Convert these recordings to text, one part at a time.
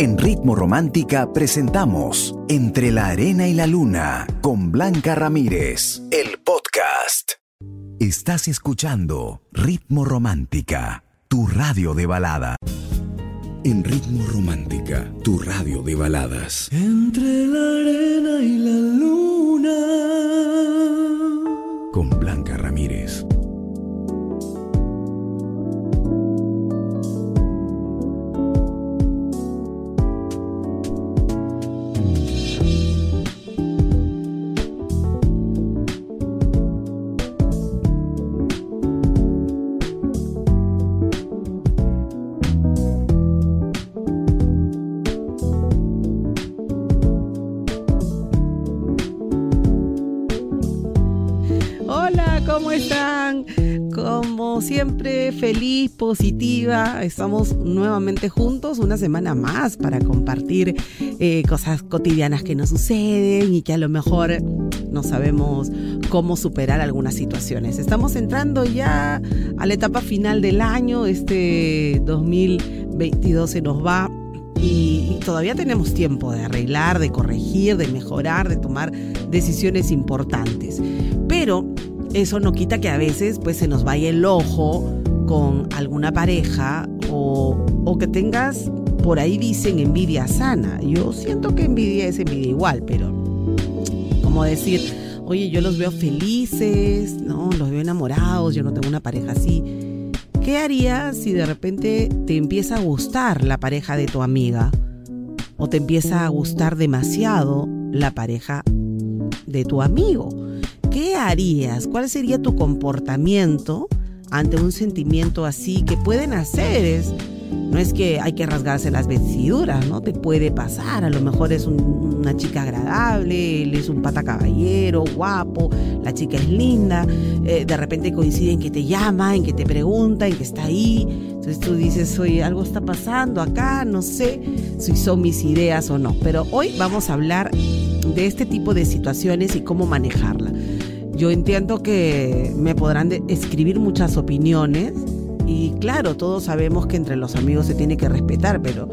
En Ritmo Romántica presentamos Entre la Arena y la Luna con Blanca Ramírez, el podcast. Estás escuchando Ritmo Romántica, tu radio de balada. En Ritmo Romántica, tu radio de baladas. Entre la arena y la luna. Positiva. Estamos nuevamente juntos una semana más para compartir eh, cosas cotidianas que nos suceden y que a lo mejor no sabemos cómo superar algunas situaciones. Estamos entrando ya a la etapa final del año. Este 2022 se nos va y, todavía tenemos tiempo de arreglar, de corregir, de mejorar, de tomar decisiones importantes. Pero eso no quita que a veces pues se nos vaya el ojo con alguna pareja o, o que tengas, por ahí dicen, envidia sana. Yo siento que envidia es envidia igual, pero como decir, oye, yo los veo felices, no, los veo enamorados, yo no tengo una pareja así. ¿Qué harías si de repente te empieza a gustar la pareja de tu amiga? ¿O te empieza a gustar demasiado la pareja de tu amigo? ¿Qué harías? ¿Cuál sería tu comportamiento ante un sentimiento así que pueden hacer? Es, no es que hay que rasgarse las vestiduras, ¿no? Te puede pasar. A lo mejor es un- una chica agradable, él es un pata caballero, guapo, la chica es linda. eh, de repente coincide en que te llama, en que te pregunta, en que está ahí. Entonces tú dices, oye, algo está pasando acá, no sé si son mis ideas o no. Pero hoy vamos a hablar de este tipo de situaciones y cómo manejarla. Yo entiendo que me podrán escribir muchas opiniones y claro, todos sabemos que entre los amigos se tiene que respetar, pero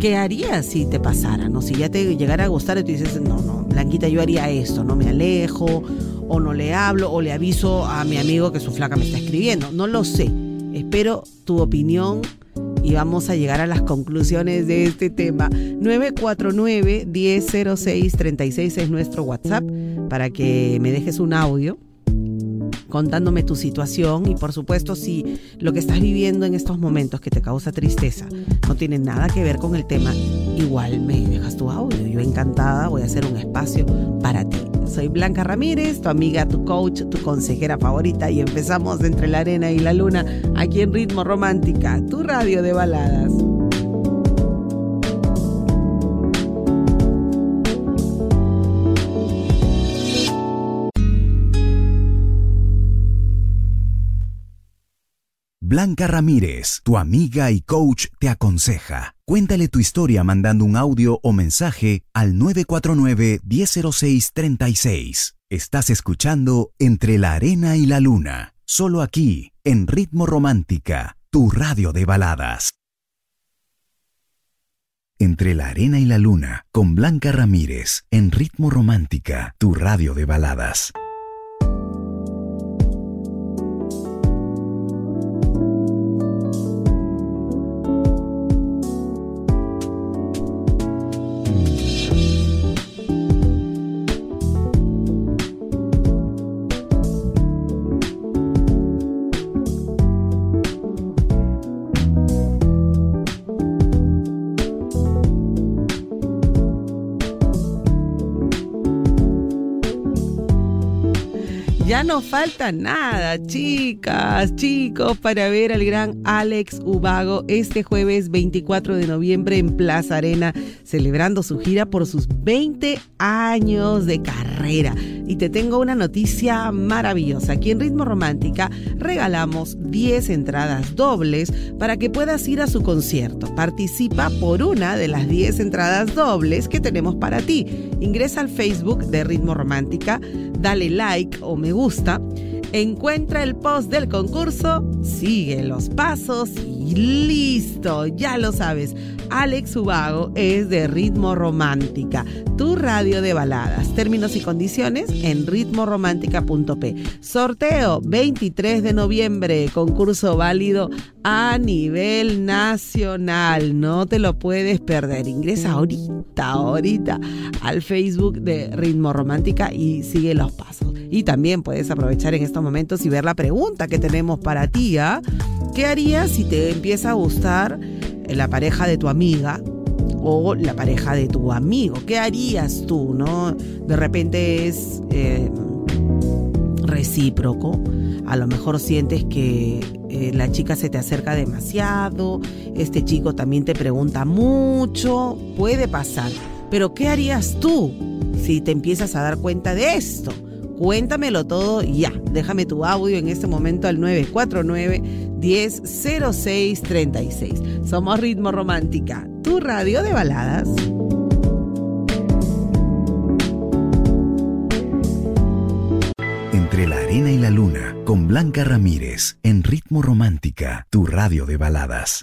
¿qué harías si te pasara? ¿no? Si ya te llegara a gustar y tú dices, no, no, Blanquita, yo haría esto, no me alejo, o no le hablo, o le aviso a mi amigo que su flaca me está escribiendo. No lo sé. Espero tu opinión y vamos a llegar a las conclusiones de este tema. 949-1006-36 es nuestro WhatsApp para que me dejes un audio contándome tu situación y por supuesto si lo que estás viviendo en estos momentos que te causa tristeza no tiene nada que ver con el tema, igual me dejas tu audio. Yo encantada voy a hacer un espacio para ti. Soy Blanca Ramírez, tu amiga, tu coach, tu consejera favorita y empezamos entre la arena y la luna aquí en Ritmo Romántica, tu radio de baladas. Blanca Ramírez, tu amiga y coach, te aconseja. Cuéntale tu historia mandando un audio o mensaje al 949-1006-36. Estás escuchando Entre la Arena y la Luna, solo aquí, en Ritmo Romántica, tu radio de baladas. Entre la Arena y la Luna, con Blanca Ramírez, en Ritmo Romántica, tu radio de baladas. No falta nada, chicas, chicos, para ver al gran Alex Ubago este jueves 24 de noviembre en Plaza Arena, celebrando su gira por sus 20 años de carrera. Y te tengo una noticia maravillosa. Aquí en Ritmo Romántica regalamos 10 entradas dobles para que puedas ir a su concierto. Participa por una de las 10 entradas dobles que tenemos para ti. Ingresa al Facebook de Ritmo Romántica, dale like o me gusta, encuentra el post del concurso, sigue los pasos y listo, ya lo sabes. Alex Ubago es de Ritmo Romántica, tu radio de baladas. Términos y condiciones en ritmoromántica.p. Sorteo 23 de noviembre, concurso válido a nivel nacional. No te lo puedes perder. Ingresa ahorita, ahorita al Facebook de Ritmo Romántica y sigue los pasos. Y también puedes aprovechar en estos momentos y ver la pregunta que tenemos para ti. ¿ah? ¿Qué harías si te empieza a gustar la pareja de tu amiga o la pareja de tu amigo? ¿Qué harías tú? ¿No? De repente es eh, recíproco. A lo mejor sientes que eh, la chica se te acerca demasiado, este chico también te pregunta mucho, puede pasar. Pero ¿qué harías tú si te empiezas a dar cuenta de esto? Cuéntamelo todo ya. Déjame tu audio en este momento al 949 100636. Somos Ritmo Romántica, tu radio de baladas. Entre la arena y la luna, con Blanca Ramírez, en Ritmo Romántica, tu radio de baladas.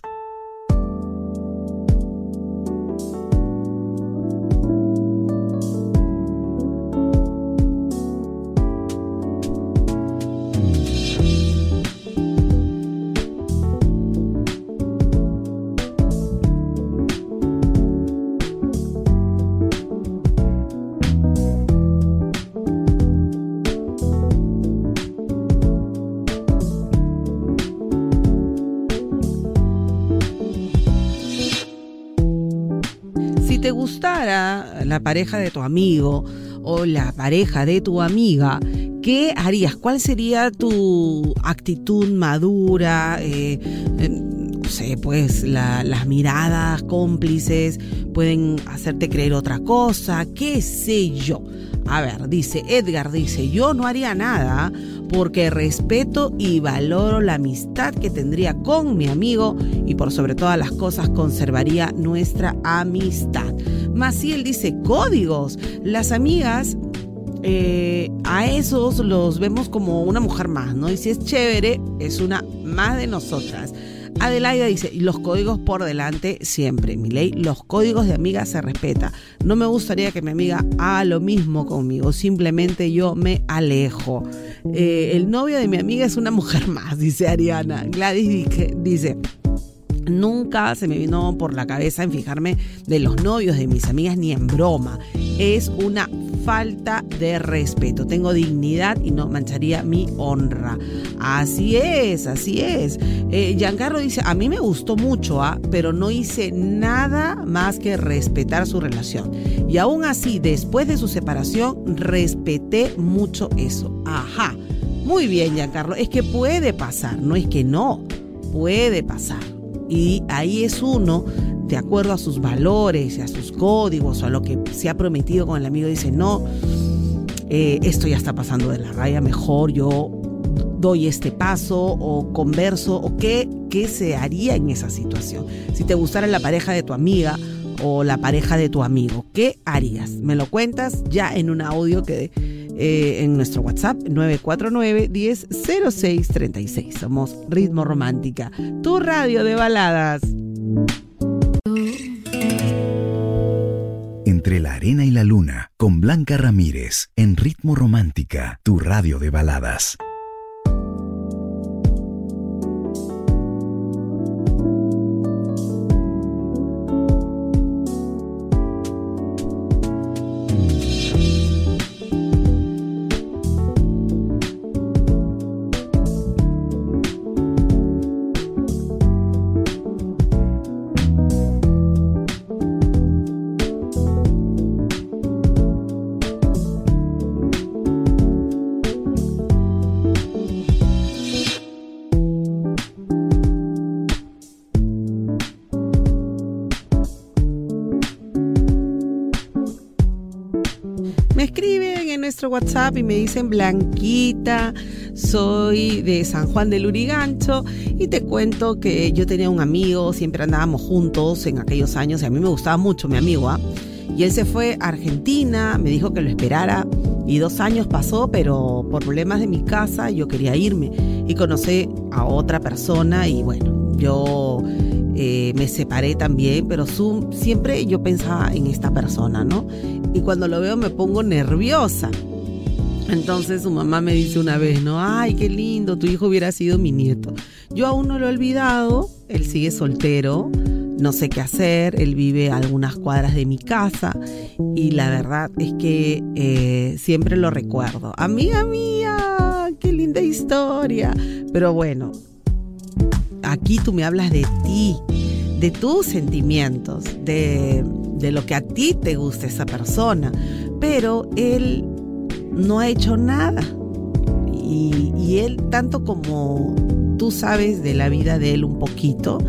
La pareja de tu amigo o la pareja de tu amiga, ¿qué harías? ¿Cuál sería tu actitud madura? Eh, no sé, pues las miradas cómplices pueden hacerte creer otra cosa, qué sé yo. A ver, dice Edgar, dice, yo no haría nada porque respeto y valoro la amistad que tendría con mi amigo y por sobre todas las cosas conservaría nuestra amistad. Maciel dice códigos. Las amigas eh, a esos los vemos como una mujer más, ¿no? Y si es chévere, es una más de nosotras. Adelaida dice, los códigos por delante siempre. Mi ley, los códigos de amiga se respeta. No me gustaría que mi amiga haga lo mismo conmigo, simplemente yo me alejo. Eh, el novio de mi amiga es una mujer más, dice Ariana. Gladys dice, Nunca se me vino por la cabeza en fijarme de los novios de mis amigas ni en broma. Es una falta de respeto. Tengo dignidad y no mancharía mi honra. Así es, así es. Eh, Giancarlo dice, a mí me gustó mucho, ¿ah? pero no hice nada más que respetar su relación. Y aún así, después de su separación, respeté mucho eso. Ajá. Muy bien, Giancarlo. Es que puede pasar, no es que no. Puede pasar. Y ahí es uno, de acuerdo a sus valores, a sus códigos, a lo que se ha prometido con el amigo, dice, no, eh, esto ya está pasando de la raya, mejor yo doy este paso o converso, o qué, qué se haría en esa situación. Si te gustara la pareja de tu amiga, o la pareja de tu amigo. ¿Qué harías? Me lo cuentas ya en un audio que eh, en nuestro WhatsApp 949-100636. Somos Ritmo Romántica, tu radio de baladas. Entre la arena y la luna, con Blanca Ramírez, en Ritmo Romántica, tu radio de baladas. WhatsApp y me dicen Blanquita, soy de San Juan del Urigancho y te cuento que yo tenía un amigo, siempre andábamos juntos en aquellos años y a mí me gustaba mucho mi amigo, ¿ah? Y él se fue a Argentina, me dijo que lo esperara y dos años pasó, pero por problemas de mi casa yo quería irme y conocí a otra persona y bueno, yo eh, me separé también, pero siempre yo pensaba en esta persona, ¿no? Y cuando lo veo me pongo nerviosa. Entonces su mamá me dice una vez, ¿no? Ay, qué lindo, tu hijo hubiera sido mi nieto. Yo aún no lo he olvidado, él sigue soltero, no sé qué hacer, él vive algunas cuadras de mi casa y la verdad es que eh, siempre lo recuerdo. Amiga mía, qué linda historia. Pero bueno, aquí tú me hablas de ti, de tus sentimientos, de, lo que a ti te gusta esa persona, pero él no ha hecho nada. Y, y él, tanto como tú sabes de la vida de él un poquito,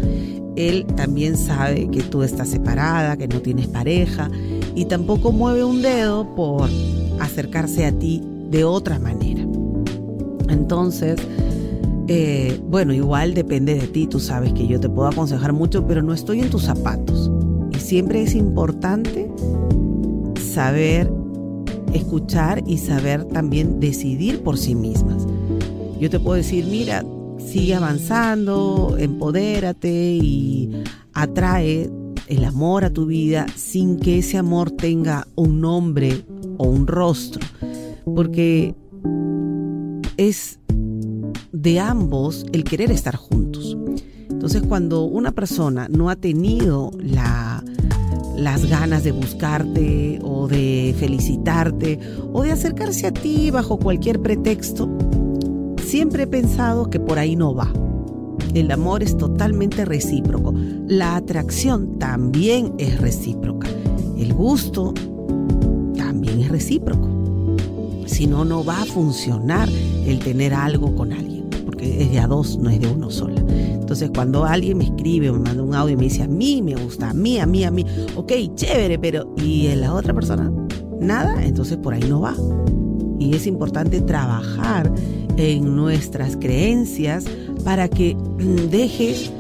él también sabe que tú estás separada, que no tienes pareja y tampoco mueve un dedo por acercarse a ti de otra manera. Entonces, eh, bueno, igual depende de ti, tú sabes que yo te puedo aconsejar mucho, pero no estoy en tus zapatos. Y siempre es importante saber escuchar y saber también decidir por sí mismas. Yo te puedo decir, mira, sigue avanzando, empodérate y atrae el amor a tu vida sin que ese amor tenga un nombre o un rostro, porque es de ambos el querer estar juntos. Entonces cuando una persona no ha tenido la, las ganas de buscarte o de felicitarte o de acercarse a ti bajo cualquier pretexto, siempre he pensado que por ahí no va. El amor es totalmente recíproco. La atracción también es recíproca. El gusto también es recíproco. Si no, no va a funcionar el tener algo con alguien es de a dos, no es de uno solo. Entonces, cuando alguien me escribe o me manda un audio y me dice, a mí me gusta, a mí, a mí, a mí, ok, chévere, pero ¿y en la otra persona? Nada, entonces por ahí no va. Y es importante trabajar en nuestras creencias para que dejes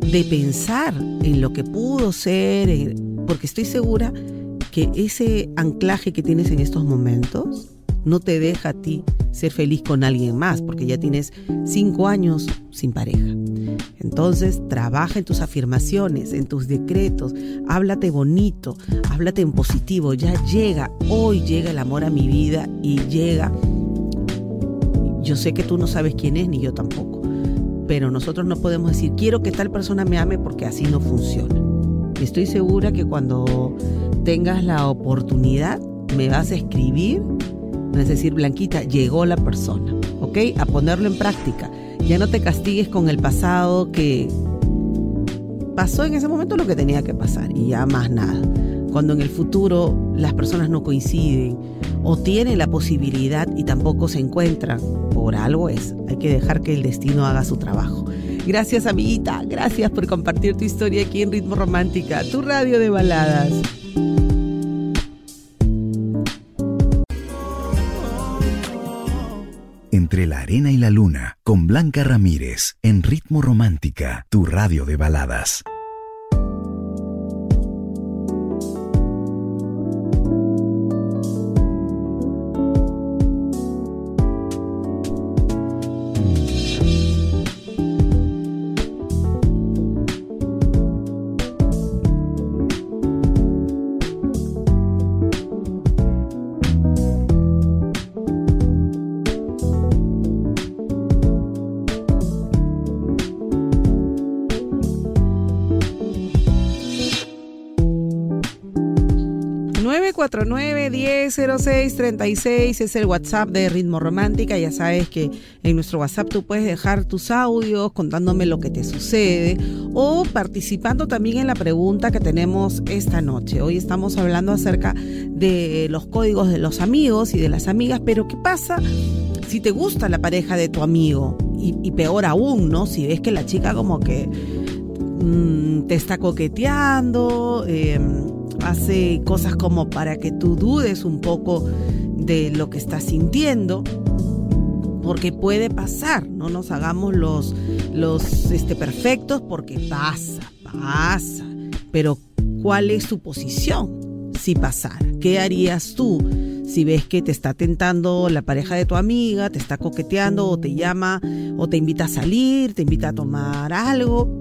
de pensar en lo que pudo ser, porque estoy segura que ese anclaje que tienes en estos momentos no te deja a ti ser feliz con alguien más, porque ya tienes cinco años sin pareja. Entonces, trabaja en tus afirmaciones, en tus decretos, háblate bonito, háblate en positivo, ya llega, hoy llega el amor a mi vida y llega. Yo sé que tú no sabes quién es, ni yo tampoco, pero nosotros no podemos decir, quiero que tal persona me ame porque así no funciona. Estoy segura que cuando tengas la oportunidad, me vas a escribir es decir, Blanquita, llegó la persona, ¿ok? A ponerlo en práctica. Ya no te castigues con el pasado que pasó en ese momento lo que tenía que pasar y ya más nada. Cuando en el futuro las personas no coinciden o tienen la posibilidad y tampoco se encuentran, por algo es. Hay que dejar que el destino haga su trabajo. Gracias amiguita, gracias por compartir tu historia aquí en Ritmo Romántica, tu radio de baladas. Arena y la luna, con Blanca Ramírez, en Ritmo Romántica, tu radio de baladas. 949-100636 es el WhatsApp de Ritmo Romántica. Ya sabes que en nuestro WhatsApp tú puedes dejar tus audios contándome lo que te sucede o participando también en la pregunta que tenemos esta noche. Hoy estamos hablando acerca de los códigos de los amigos y de las amigas, pero ¿qué pasa si te gusta la pareja de tu amigo? Y, peor aún, ¿no? Si ves que la chica como que mm, te está coqueteando. Eh, hace cosas como para que tú dudes un poco de lo que estás sintiendo, porque puede pasar, no nos hagamos los, los este, perfectos porque pasa, pasa, pero ¿cuál es tu posición si pasara? ¿Qué harías tú si ves que te está tentando la pareja de tu amiga, te está coqueteando o te llama o te invita a salir, te invita a tomar algo?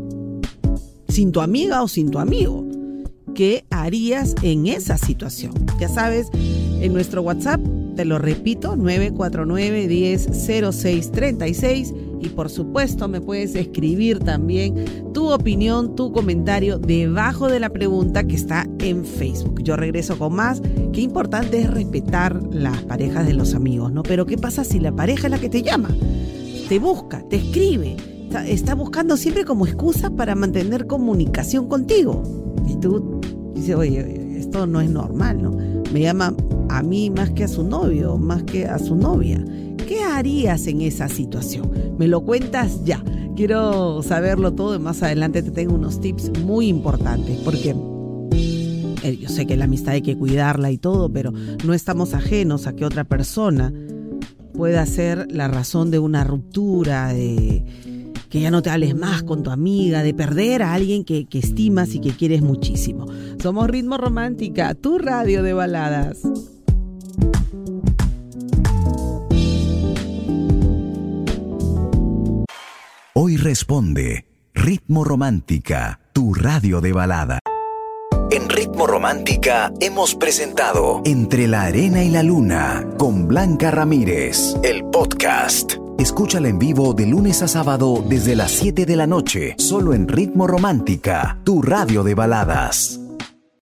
sin tu amiga o sin tu amigo. ¿Qué harías en esa situación? Ya sabes, en nuestro WhatsApp, te lo repito, 949 100636 y por supuesto me puedes escribir también tu opinión, tu comentario debajo de la pregunta que está en Facebook. Yo regreso con más. Qué importante es respetar las parejas de los amigos, ¿no? Pero ¿qué pasa si la pareja es la que te llama? Te busca, te escribe, está, buscando siempre como excusa para mantener comunicación contigo. Tú dices, oye, esto no es normal, ¿no? Me llama a mí más que a su novio, más que a su novia. ¿Qué harías en esa situación? Me lo cuentas ya. Quiero saberlo todo y más adelante te tengo unos tips muy importantes porque eh, yo sé que la amistad hay que cuidarla y todo, pero no estamos ajenos a que otra persona pueda ser la razón de una ruptura, de que ya no te hables más con tu amiga, de perder a alguien que, que estimas y que quieres muchísimo. Somos Ritmo Romántica, tu radio de baladas. Hoy responde Ritmo Romántica, tu radio de balada. En Ritmo Romántica hemos presentado Entre la Arena y la Luna con Blanca Ramírez, el podcast. Escúchala en vivo de lunes a sábado desde las 7 de la noche, solo en Ritmo Romántica, tu radio de baladas.